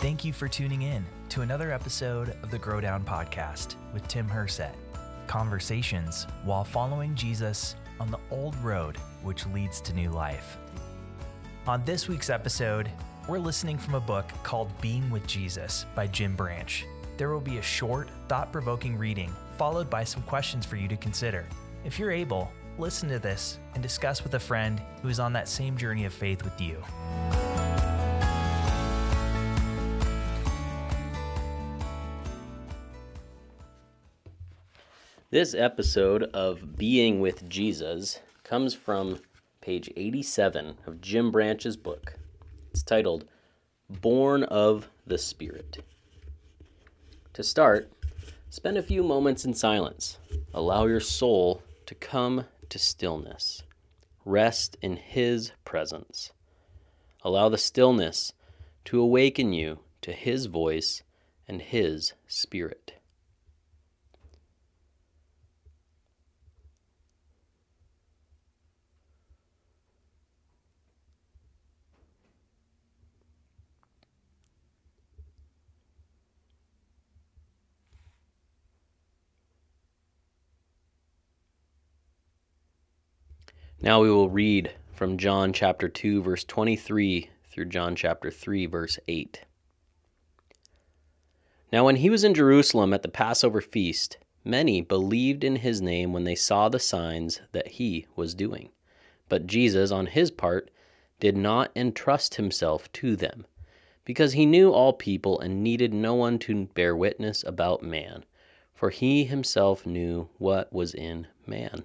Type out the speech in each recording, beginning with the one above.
Thank you for tuning in to another episode of the Grow Down Podcast with Tim Hersett. Conversations while following Jesus on the old road which leads to new life. On this week's episode, we're listening from a book called Being with Jesus by Jim Branch. There will be a short, thought provoking reading, followed by some questions for you to consider. If you're able, listen to this and discuss with a friend who is on that same journey of faith with you. This episode of Being with Jesus comes from page 87 of Jim Branch's book. It's titled Born of the Spirit. To start, spend a few moments in silence. Allow your soul to come to stillness. Rest in His presence. Allow the stillness to awaken you to His voice and His Spirit. Now we will read from John chapter 2, verse 23 through John chapter 3, verse 8. Now, when he was in Jerusalem at the Passover feast, many believed in his name when they saw the signs that he was doing. But Jesus, on his part, did not entrust himself to them, because he knew all people and needed no one to bear witness about man, for he himself knew what was in man.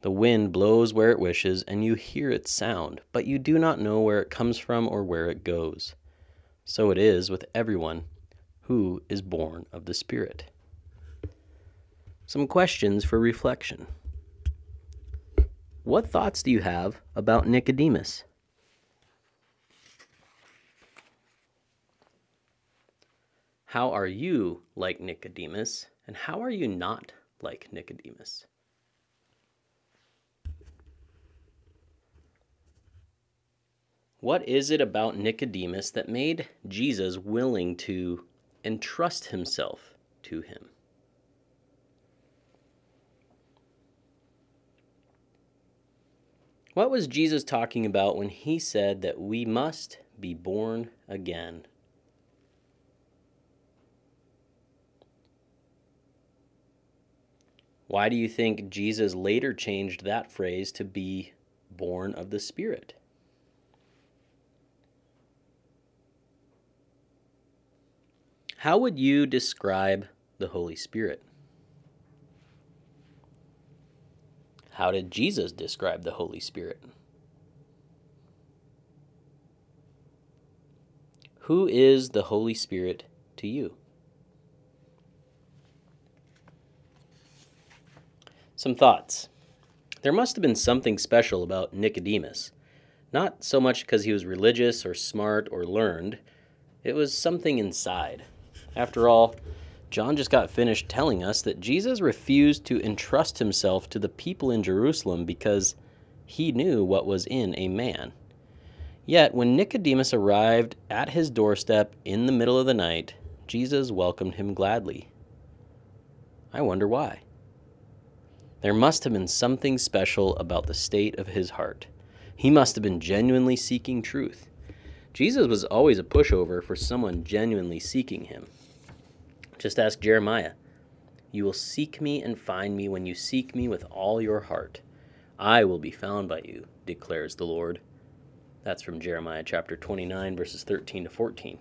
The wind blows where it wishes, and you hear its sound, but you do not know where it comes from or where it goes. So it is with everyone who is born of the Spirit. Some questions for reflection. What thoughts do you have about Nicodemus? How are you like Nicodemus, and how are you not like Nicodemus? What is it about Nicodemus that made Jesus willing to entrust himself to him? What was Jesus talking about when he said that we must be born again? Why do you think Jesus later changed that phrase to be born of the Spirit? How would you describe the Holy Spirit? How did Jesus describe the Holy Spirit? Who is the Holy Spirit to you? Some thoughts. There must have been something special about Nicodemus. Not so much because he was religious or smart or learned, it was something inside. After all, John just got finished telling us that Jesus refused to entrust himself to the people in Jerusalem because he knew what was in a man. Yet, when Nicodemus arrived at his doorstep in the middle of the night, Jesus welcomed him gladly. I wonder why. There must have been something special about the state of his heart. He must have been genuinely seeking truth. Jesus was always a pushover for someone genuinely seeking him. Just ask Jeremiah. You will seek me and find me when you seek me with all your heart. I will be found by you, declares the Lord. That's from Jeremiah chapter 29, verses 13 to 14.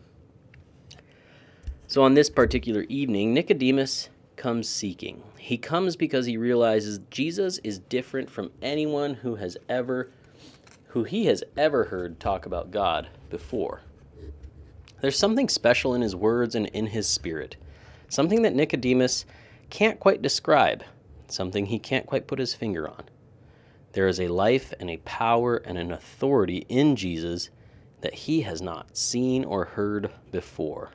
So, on this particular evening, Nicodemus comes seeking. He comes because he realizes Jesus is different from anyone who has ever who he has ever heard talk about God before. There's something special in his words and in his spirit, something that Nicodemus can't quite describe, something he can't quite put his finger on. There is a life and a power and an authority in Jesus that he has not seen or heard before.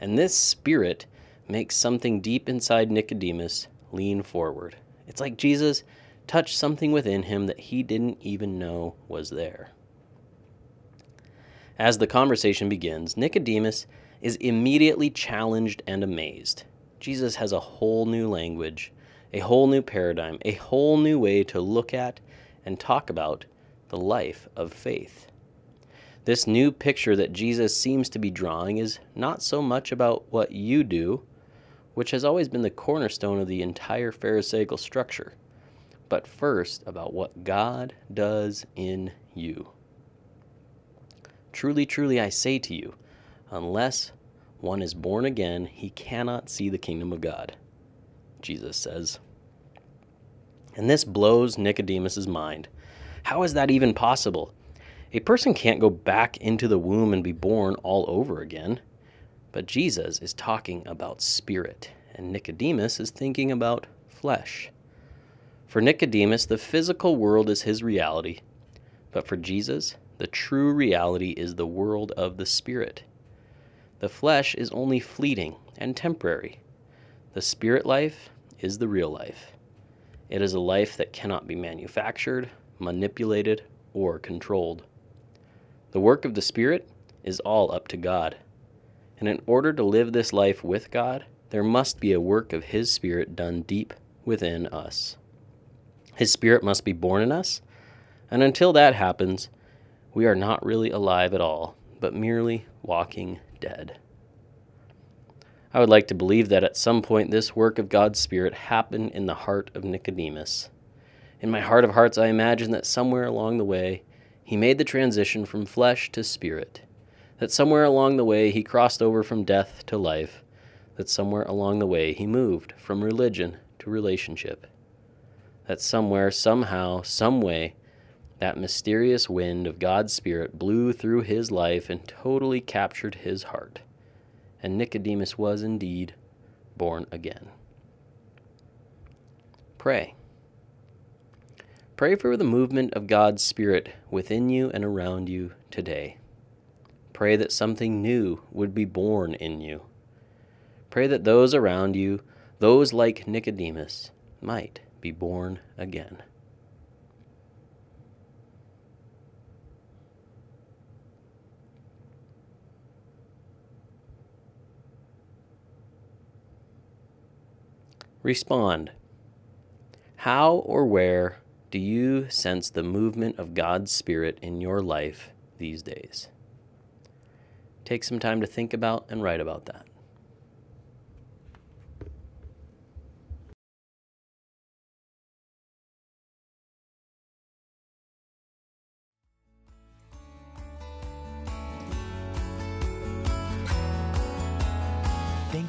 And this spirit makes something deep inside Nicodemus lean forward. It's like Jesus touched something within him that he didn't even know was there. As the conversation begins, Nicodemus is immediately challenged and amazed. Jesus has a whole new language, a whole new paradigm, a whole new way to look at and talk about the life of faith. This new picture that Jesus seems to be drawing is not so much about what you do, which has always been the cornerstone of the entire Pharisaical structure, but first about what God does in you. Truly, truly, I say to you, unless one is born again, he cannot see the kingdom of God, Jesus says. And this blows Nicodemus's mind. How is that even possible? A person can't go back into the womb and be born all over again. But Jesus is talking about spirit, and Nicodemus is thinking about flesh. For Nicodemus, the physical world is his reality, but for Jesus, the true reality is the world of the spirit. The flesh is only fleeting and temporary. The spirit life is the real life. It is a life that cannot be manufactured, manipulated, or controlled. The work of the Spirit is all up to God. And in order to live this life with God, there must be a work of His Spirit done deep within us. His Spirit must be born in us, and until that happens, we are not really alive at all, but merely walking dead. I would like to believe that at some point this work of God's Spirit happened in the heart of Nicodemus. In my heart of hearts, I imagine that somewhere along the way, he made the transition from flesh to spirit that somewhere along the way he crossed over from death to life, that somewhere along the way he moved from religion to relationship, that somewhere, somehow, some way, that mysterious wind of God's Spirit blew through his life and totally captured his heart. And Nicodemus was indeed born again. Pray. Pray for the movement of God's Spirit within you and around you today. Pray that something new would be born in you. Pray that those around you, those like Nicodemus, might be born again. Respond. How or where do you sense the movement of God's Spirit in your life these days? Take some time to think about and write about that.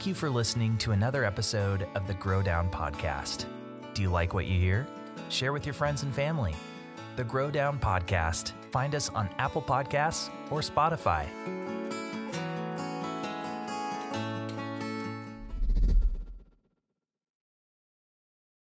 You for listening to another episode of the Grow Down Podcast. Do you like what you hear? Share with your friends and family. The Grow Down Podcast. Find us on Apple Podcasts or Spotify.